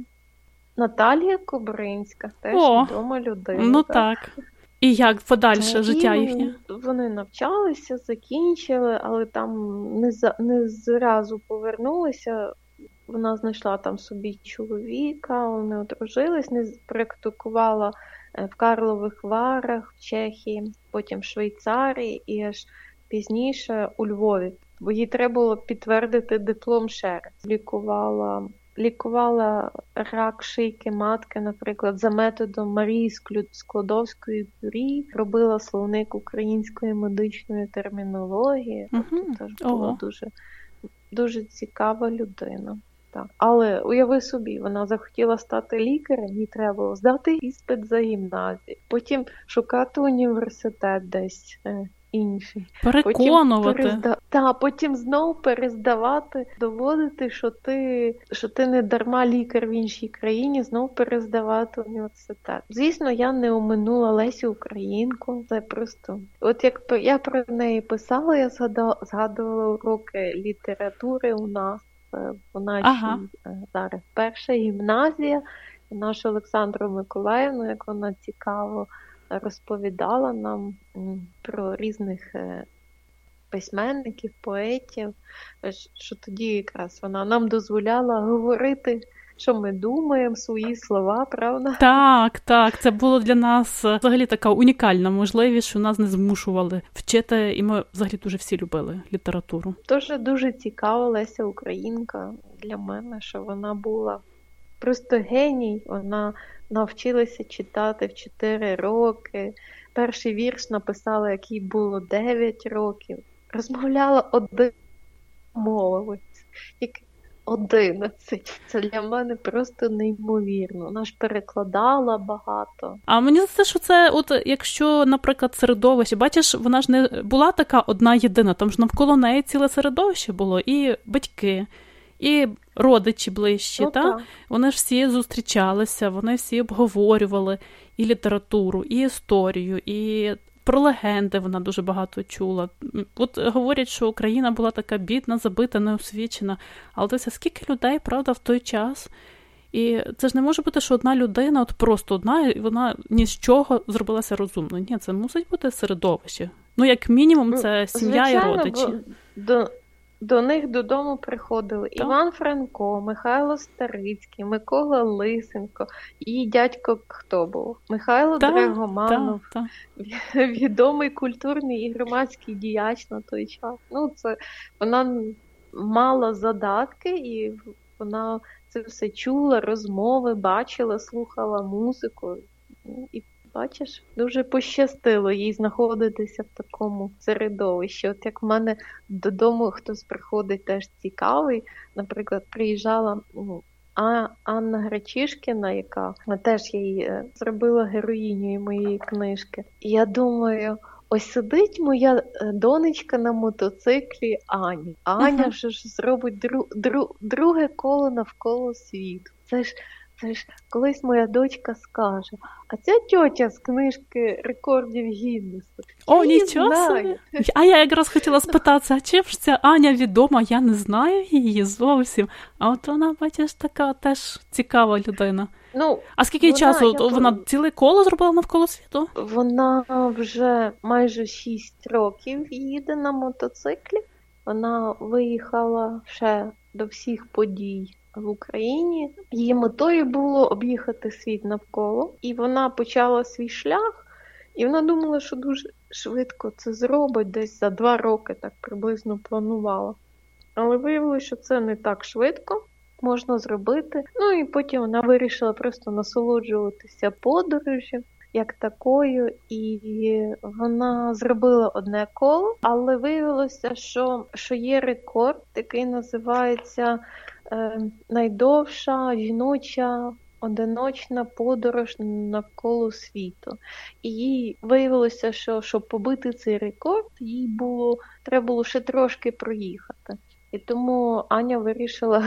Наталія Кобринська, теж О, відома людина. Ну так. І як подальше і життя їхнє? Вони навчалися, закінчили, але там не за не зразу повернулися вона знайшла там собі чоловіка, вони одружились, не практикувала е, в Карлових Варах, в Чехії, потім в Швейцарії і аж пізніше у Львові. Бо їй треба було підтвердити диплом ще. Лікувала лікувала рак шийки матки, наприклад, за методом Марії Складовської Пюрі, робила словник української медичної термінології. Угу. Тобто теж була Ого. дуже дуже цікава людина. Так. Але уяви собі, вона захотіла стати лікарем, їй треба було здати іспит за гімназію, потім шукати університет десь е, інший. Переконувати. Потім перезда... Та, потім знову перездавати, доводити, що ти що ти не дарма лікар в іншій країні, знову перездавати університет. Звісно, я не оминула Лесю Українку. Це просто от як я про неї писала, я згадала, згадувала уроки літератури у нас е, в нашій ага. Е, зараз перша гімназія. Нашу Олександру Миколаївну, як вона цікаво розповідала нам про різних е, письменників, поетів, що тоді якраз вона нам дозволяла говорити. Що ми думаємо, свої слова, правда? Так, так. Це було для нас е, взагалі така унікальна можливість, що нас не змушували вчити, і ми взагалі дуже всі любили літературу. Дуже дуже цікава Леся Українка для мене, що вона була просто геній. Вона навчилася читати в 4 роки. Перший вірш написала, як їй було 9 років. Розмовляла один мовою. Тільки 11. Це для мене просто неймовірно. Вона ж перекладала багато. А мені здається, що це, от якщо, наприклад, середовище, бачиш, вона ж не була така одна єдина, там ж навколо неї ціле середовище було, і батьки, і родичі ближчі, ну, та? вони ж всі зустрічалися, вони всі обговорювали і літературу, і історію, і про легенди вона дуже багато чула. От говорять, що Україна була така бідна, забита, неосвічена. Але дивися, скільки людей, правда, в той час. І це ж не може бути, що одна людина, от просто одна, і вона ні з чого зробилася розумно. Ні, це мусить бути середовище. Ну, як мінімум, це сім'я Звичайно, і родичі. До, до них додому приходили так. Іван Франко, Михайло Старицький, Микола Лисенко і дядько хто був? Михайло так, Драгоманов, так, відомий культурний і громадський діяч на той час. Ну, це Вона мала задатки, і вона це все чула, розмови, бачила, слухала музику. І Бачиш, дуже пощастило їй знаходитися в такому середовищі. От як в мене додому хтось приходить теж цікавий, наприклад, приїжджала ну, а Анна Гречишкіна, яка теж її е, зробила героїнею моєї книжки. І я думаю. Ось сидить моя е, донечка на мотоциклі Ані. Аня вже ж зробить дру, дру, друге коло навколо світу. Це ж це ж колись моя дочка скаже, а ця тьотя з книжки рекордів Гіннесу. О, нічого собі. А я якраз хотіла спитатися, а чим ж ця Аня відома? Я не знаю її зовсім. А от вона, бачиш, така теж цікава людина. Ну, А скільки вона, часу? Я... Вона ціле коло зробила навколо світу? Вона вже майже 6 років їде на мотоциклі. Вона виїхала ще до всіх подій в Україні. Її метою було об'їхати світ навколо, і вона почала свій шлях, і вона думала, що дуже швидко це зробить, десь за два роки так приблизно планувала. Але виявилося, що це не так швидко можна зробити. Ну і потім вона вирішила просто насолоджуватися подорожі. Як такою, і вона зробила одне коло, але виявилося, що що є рекорд, який називається Е, найдовша жіноча одиночна подорож навколо світу. І їй виявилося, що щоб побити цей рекорд, їй було треба було ще трошки проїхати. І тому Аня вирішила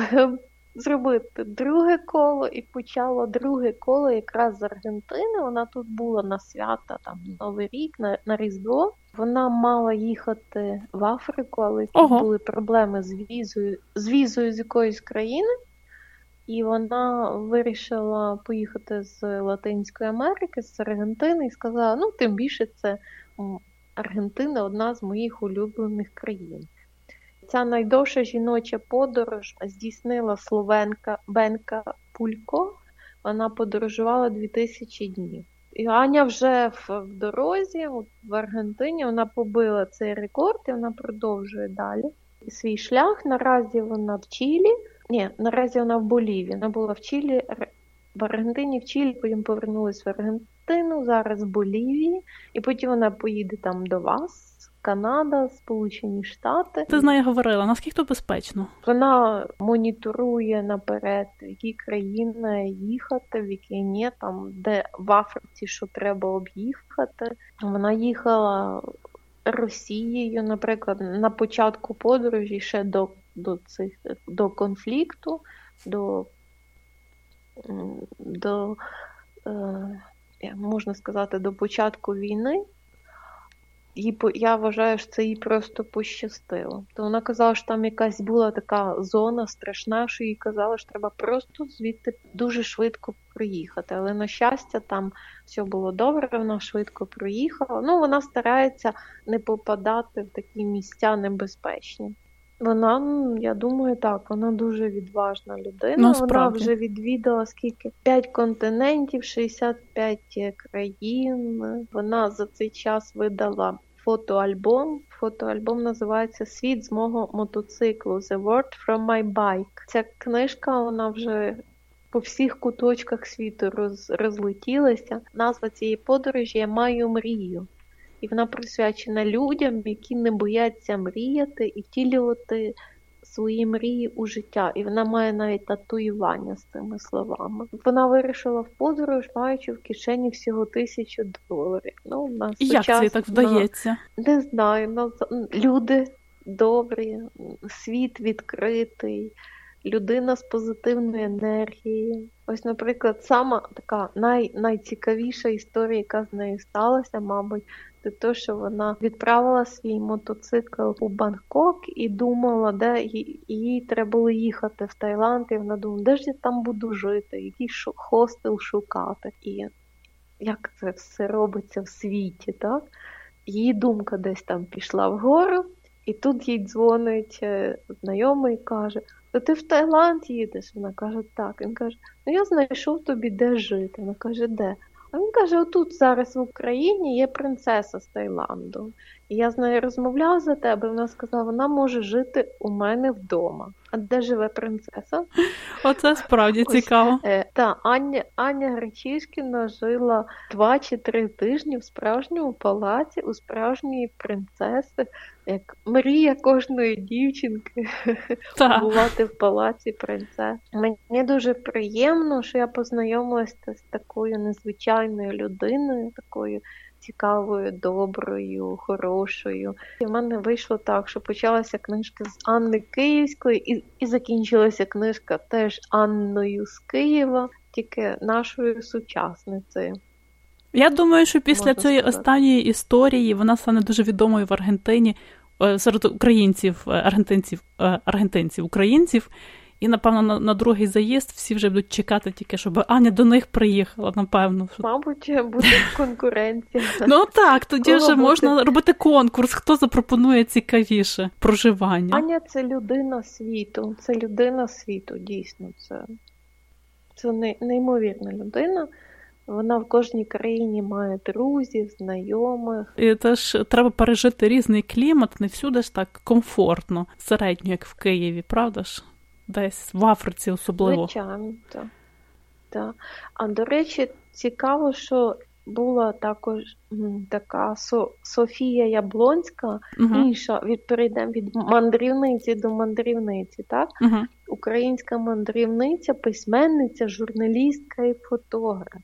зробити друге коло і почала друге коло якраз з Аргентини. Вона тут була на свята, там Новий рік, на, на Різдво. Вона мала їхати в Африку, але тут Ого. були проблеми з візою, з візою з якоїсь країни. І вона вирішила поїхати з Латинської Америки, з Аргентини, і сказала: ну, тим більше це Аргентина одна з моїх улюблених країн. Ця найдовша жіноча подорож здійснила словенка Бенка Пулько. Вона подорожувала 2000 днів. І Аня вже в, в дорозі, от в Аргентині, вона побила цей рекорд і вона продовжує далі. Свій шлях. Наразі вона в Чилі. Ні, наразі вона в Боліві. Вона була в Чилі, в Аргентині, в Чилі, потім повернулася в Аргентину, зараз в Болівії, і потім вона поїде там до вас. Канада, Сполучені Штати. Ти з нею говорила, наскільки то безпечно? Вона моніторує наперед, в які країни їхати, в які ні, там де в Африці що треба об'їхати. Вона їхала Росією, наприклад, на початку подорожі ще до до, цих до конфлікту, до, до е, можна сказати, до початку війни їй, я вважаю, що це їй просто пощастило. То вона казала, що там якась була така зона страшна, що їй казали, що треба просто звідти дуже швидко проїхати. Але, на щастя, там все було добре, вона швидко проїхала. Ну, вона старається не попадати в такі місця небезпечні. Вона, ну, я думаю, так, вона дуже відважна людина. Ну, вона вже відвідала скільки? 5 континентів, 65 країн. Вона за цей час видала фотоальбом. Фотоальбом називається Світ з мого мотоциклу The World from My Bike. Ця книжка вона вже по всіх куточках світу роз, розлетілася. Назва цієї подорожі Я маю мрію. І вона присвячена людям, які не бояться мріяти і втілювати свої мрії у життя, і вона має навіть татуювання з цими словами. Вона вирішила в подорож, маючи в кишені всього тисячу доларів. Ну, на І як це так вдається? Не знаю, на люди добрі, світ відкритий. Людина з позитивною енергією. Ось, наприклад, сама така най, найцікавіша історія, яка з нею сталася, мабуть, це те, що вона відправила свій мотоцикл у Бангкок і думала, де їй треба було їхати в Таїланд, і вона думала, де ж я там буду жити, який хостел шукати. І як це все робиться в світі, так? Її думка десь там пішла вгору, і тут їй дзвонить е, знайомий і каже: То ти в Таїланд їдеш? Вона каже, так. Він каже, ну я знайшов тобі де жити. Вона каже, де? А він каже: отут зараз в Україні є принцеса з Таїланду. Я з нею розмовляв за тебе. Вона сказала, вона може жити у мене вдома. А де живе принцеса? Оце справді Ось, цікаво. Е, та Аня Аня Гречишкіна жила два чи три тижні в справжньому палаці у справжньої принцеси, як мрія кожної дівчинки бувати в палаці принцеси. Мені дуже приємно, що я познайомилася з такою незвичайною людиною, такою цікавою, доброю, хорошою. І в мене вийшло так, що почалася книжка з Анни Київської, і і закінчилася книжка теж Анною з Києва, тільки нашою сучасницею. Я думаю, що після Можна цієї сказати. останньої історії вона стане дуже відомою в Аргентині е, серед українців, е, аргентинців, е, аргентинців, українців. І, напевно, на, на другий заїзд всі вже будуть чекати тільки, щоб Аня до них приїхала, напевно. Мабуть, буде конкуренція. Ну так, тоді Кого вже буде? можна робити конкурс, хто запропонує цікавіше проживання. Аня це людина світу, це людина світу, дійсно. Це це неймовірна людина. Вона в кожній країні має друзів, знайомих. І теж треба пережити різний клімат, не всюди ж так комфортно, середньо, як в Києві, правда ж? Десь в Африці особливо. Звичайно, так. так. А до речі, цікаво, що була також така Со, Софія Яблонська, угу. інша від перейдемо від мандрівниці до мандрівниці, так? Угу. Українська мандрівниця, письменниця, журналістка і фотограф.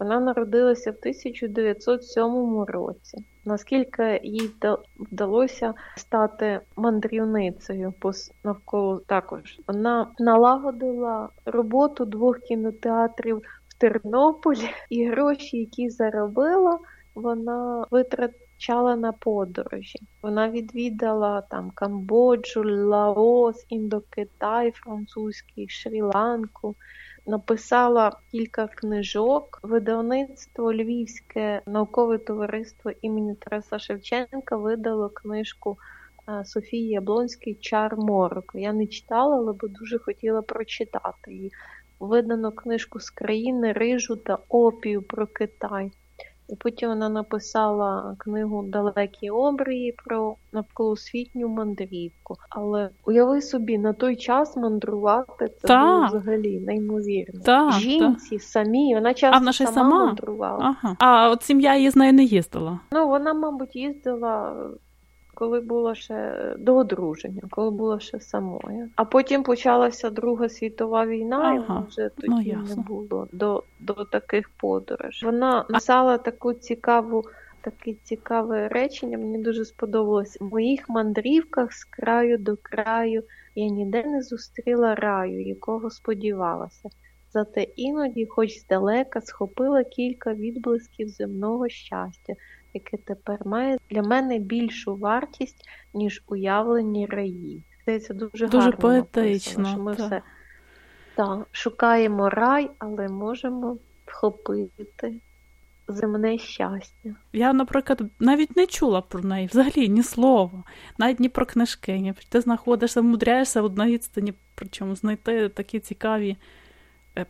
Вона народилася в 1907 році. Наскільки їй вдалося стати мандрівницею навколо також, вона налагодила роботу двох кінотеатрів в Тернополі, і гроші, які заробила, вона витрачала на подорожі. Вона відвідала там Камбоджу, Лаос, Індокитай, Французький, Шрі-Ланку написала кілька книжок. Видавництво Львівське наукове товариство імені Тараса Шевченка видало книжку Софії Яблонський Чар Морок. Я не читала, але б дуже хотіла прочитати. її. видано книжку з країни Рижу та Опію про Китай. І потім вона написала книгу Далекі обрії про навколосвітню мандрівку. Але уяви собі, на той час мандрувати це та. було взагалі неймовірно. Та, Жінці та. самі, вона часто а сама, сама мандрувала. Ага. А от сім'я її з нею не їздила. Ну, вона, мабуть, їздила коли було ще до одруження, коли було ще самою. А потім почалася Друга світова війна, ага. і вже тоді ну, не було до до таких подорожей. Вона написала таку цікаву. Таке цікаве речення, мені дуже сподобалось. В моїх мандрівках з краю до краю я ніде не зустріла раю, якого сподівалася. Зате іноді, хоч здалека, схопила кілька відблисків земного щастя, яке тепер має для мене більшу вартість, ніж уявлені раї. Здається, дуже, дуже гарно поетично. Написано, що ми так. все так, шукаємо рай, але можемо вхопити земне щастя. Я, наприклад, навіть не чула про неї взагалі ні слова, навіть ні про книжки. Ні. Ти знаходишся, мудряєшся в одній відстані, причому знайти такі цікаві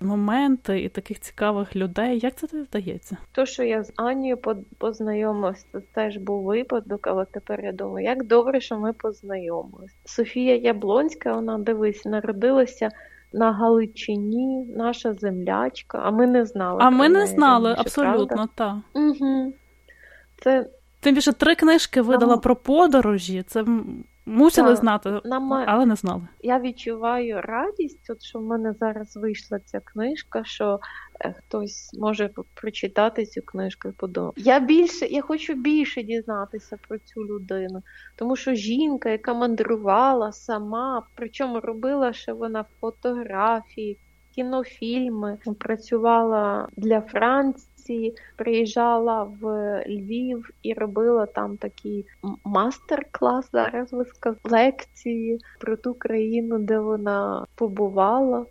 моменти і таких цікавих людей. Як це тобі вдається? То, що я з Анією познайомилася, це теж був випадок, але тепер я думаю, як добре, що ми познайомилися. Софія Яблонська, вона дивись, народилася. На Галичині наша землячка, а ми не знали. А ми не знали, раніше, абсолютно, так. Угу. Це... Тим більше три книжки видала Нам... про подорожі. Це Мусили так, знати, нам... але не знали. Я відчуваю радість, от що в мене зараз вийшла ця книжка, що е, хтось може прочитати цю книжку і подумати. Я більше, я хочу більше дізнатися про цю людину, тому що жінка, яка мандрувала сама, причому робила ще вона фотографії, кінофільми, працювала для Франції. Приїжджала в Львів і робила там такий мастер-клас, зараз ви сказали, лекції про ту країну, де вона побувала.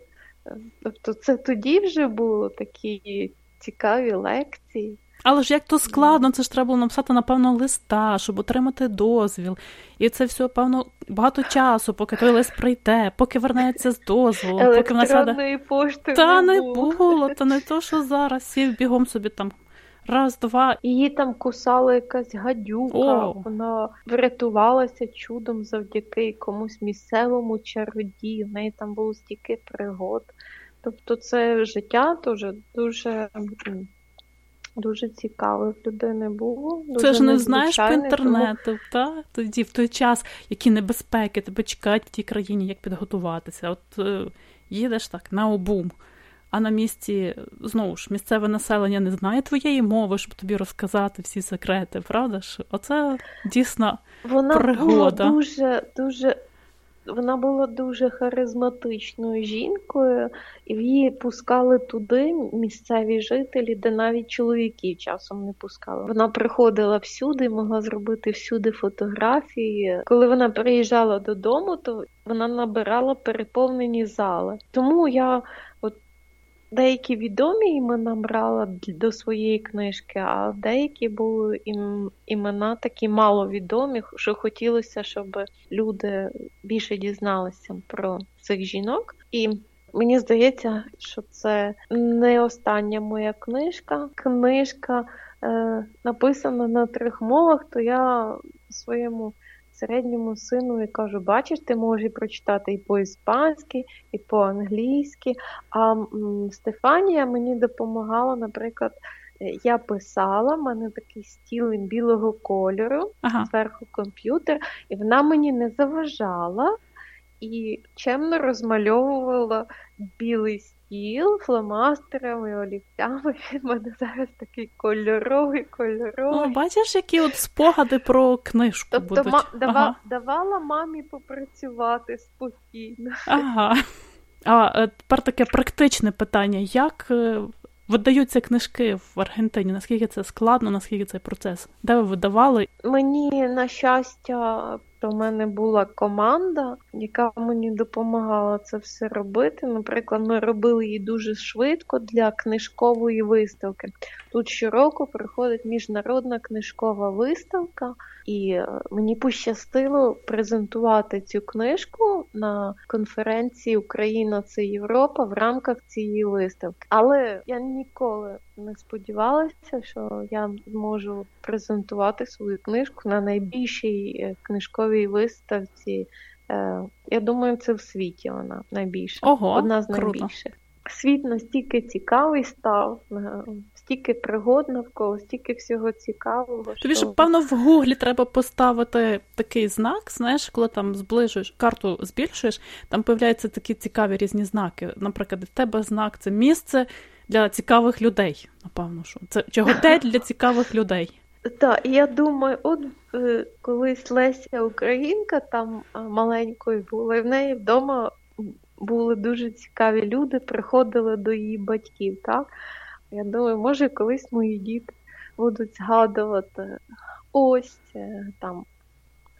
Тобто це тоді вже було такі цікаві лекції. Але ж як то складно, це ж треба було написати, напевно, листа, щоб отримати дозвіл. І це все, певно, багато часу, поки той лист прийде, поки вернеться з дозволу, поки сяде. пошти Та не було. було, та не то, що зараз сів бігом собі там. Раз, два. Її там кусала якась гадюка, О. вона врятувалася чудом завдяки комусь місцевому чародію. В неї там було стільки пригод. Тобто це життя дуже дуже Дуже цікавих людини було. Дуже Це ж не знаєш по інтернету, тому... та? тоді в той час, які небезпеки тебе чекають в тій країні, як підготуватися. От е, їдеш так на обум, а на місці знову ж місцеве населення не знає твоєї мови, щоб тобі розказати всі секрети, правда ж? Оце дійсно Вона пригода. Була дуже дуже вона була дуже харизматичною жінкою, і її пускали туди місцеві жителі, де навіть чоловіків часом не пускали. Вона приходила всюди, могла зробити всюди фотографії. Коли вона приїжджала додому, то вона набирала переповнені зали. Тому я Деякі відомі імена брала до своєї книжки, а деякі були імена такі маловідомі, що хотілося, щоб люди більше дізналися про цих жінок. І мені здається, що це не остання моя книжка. Книжка е, написана на трьох мовах, то я своєму середньому сину і кажу: бачиш, ти можеш прочитати і по-іспанськи, і по-англійськи. А м, Стефанія мені допомагала, наприклад. Е, я писала, в мене такий стіл білого кольору, ага. зверху комп'ютер, і вона мені не заважала і чемно розмальовувала білий стіл фломастерами, олівцями. Він мене зараз такий кольоровий, кольоровий. О, Бачиш, які от спогади про книжку тобто, будуть. Ма- дава- ага. давала мамі попрацювати спокійно. Ага. А е, тепер таке практичне питання. Як е, видаються книжки в Аргентині? Наскільки це складно, наскільки цей процес? Де ви видавали? Мені, на щастя, в мене була команда, яка мені допомагала це все робити. Наприклад, ми робили її дуже швидко для книжкової виставки. Тут щороку приходить міжнародна книжкова виставка, і е, мені пощастило презентувати цю книжку на конференції Україна це Європа в рамках цієї виставки. Але я ніколи не сподівалася, що я зможу презентувати свою книжку на найбільшій е, книжковій виставці. Е, я думаю, це в світі вона найбільша. Ого, Одна з круто. Світ настільки цікавий став, е, стільки пригод навколо, стільки всього цікавого. Тобі що... ж, певно, в гуглі треба поставити такий знак, знаєш, коли там зближуєш карту збільшуєш, там появляються такі цікаві різні знаки. Наприклад, в тебе знак це місце для цікавих людей. Напевно, що це чи готель для цікавих людей. Так, і я думаю, от е, колись Леся Українка там е, маленькою була, і в неї вдома були дуже цікаві люди, приходили до її батьків. так? Я думаю, може колись мої діти будуть згадувати ось е, там.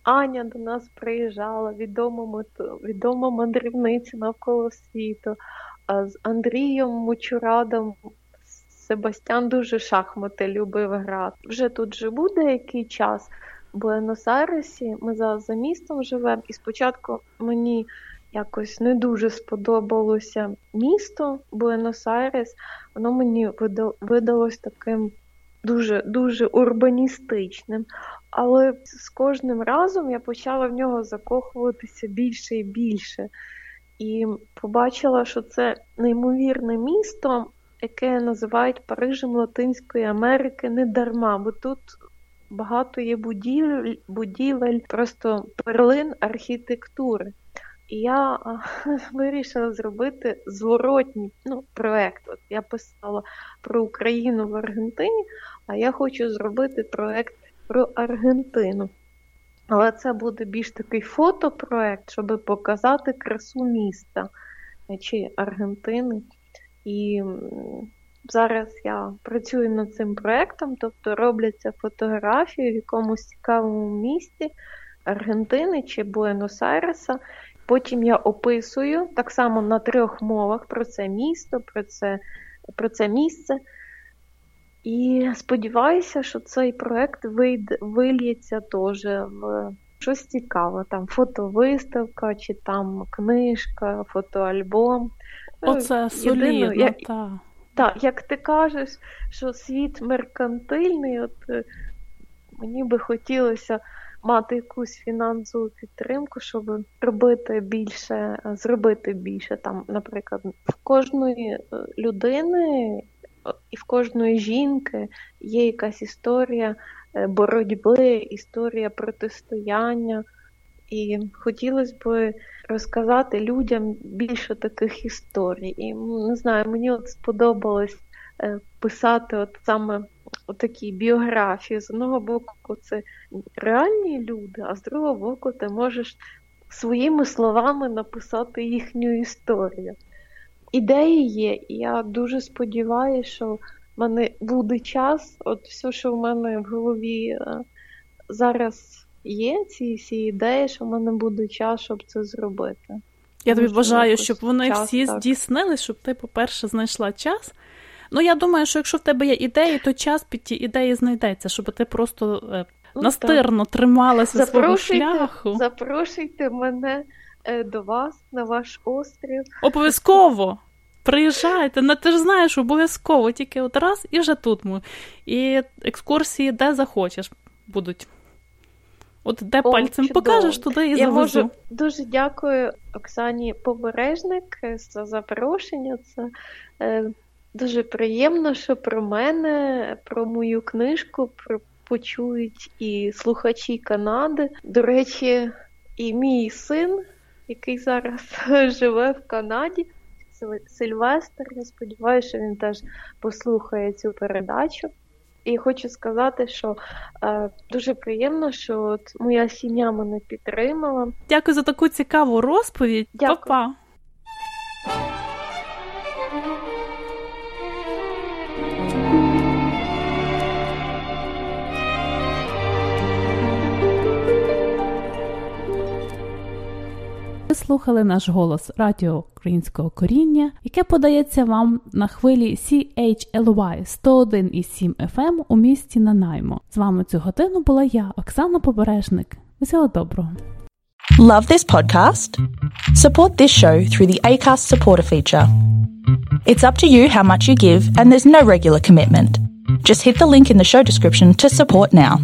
Аня до нас приїжджала, відома, відома мандрівниця навколо світу. З Андрієм Мучурадом Себастьян дуже шахмати любив грати. Вже тут живу деякий час в Буенос-Айресі. Ми зараз за містом живемо, і спочатку мені якось не дуже сподобалося місто Буенос-Айрес. Воно мені видалось таким дуже дуже урбаністичним. Але з кожним разом я почала в нього закохуватися більше і більше. І побачила, що це неймовірне місто, яке називають Парижем Латинської Америки не дарма, бо тут багато є будівель, будівель просто перлин архітектури. І я вирішила зробити зворотній ну, проект. От я писала про Україну в Аргентині, а я хочу зробити проект про Аргентину. Але це буде більш такий фотопроект, щоб показати красу міста е, чи Аргентини. І зараз я працюю над цим проектом, тобто робляться фотографії в якомусь цікавому місті Аргентини чи Буенос-Айреса. Потім я описую так само на трьох мовах про це місто, про це, про це місце. І сподіваюся, що цей проект вийде, вильється теж в щось цікаве. Там фотовиставка, чи там книжка, фотоальбом. Ну, Оце солідно, так. Так, як ти кажеш, що світ меркантильний, от е, мені би хотілося мати якусь фінансову підтримку, щоб робити більше, е, зробити більше. Там, наприклад, в кожної е, людини е, і в кожної жінки є якась історія е, боротьби, історія протистояння. І хотілося б розказати людям більше таких історій. І не знаю, мені от сподобалось е, писати от саме такі біографії. З одного боку, це реальні люди, а з другого боку, ти можеш своїми словами написати їхню історію. Ідеї є, і я дуже сподіваюся, що в мене буде час, от все, що в мене в голові е, зараз є, ці всі ідеї, що в мене буде час, щоб це зробити. Я тобі бажаю, щоб вони час всі так. здійснились, щоб ти, по-перше, знайшла час. Ну, я думаю, що якщо в тебе є ідеї, то час під ті ідеї знайдеться, щоб ти просто е, Ну, настирно трималася свого шляху. запрошуйте мене до вас на ваш острів. Обов'язково. Приїжджайте, ну ти ж знаєш, обов'язково, тільки от раз і вже тут ми. І екскурсії де захочеш будуть. От де О, пальцем чудово. покажеш, туди і Я завезу. можу дуже дякую Оксані Побережник е, за запрошення. Це е, дуже приємно, що про мене, про мою книжку про, почують і слухачі Канади. До речі, і мій син, який зараз живе в Канаді, Сильвестр. Я сподіваюся, що він теж послухає цю передачу. І хочу сказати, що е, дуже приємно, що от моя сім'я мене підтримала. Дякую за таку цікаву розповідь. Дякую. Па-па. Слухали наш голос Радіо Українського коріння, яке подається вам на хвилі CHLY 101,7 FM у місті Нанаймо. З вами цю годину була я, Оксана Побережник. Всього доброго. Love this podcast? Support this show through the ACAST supporter feature. It's up to you how much you give, and there's no regular commitment. Just hit the link in the show description to support now.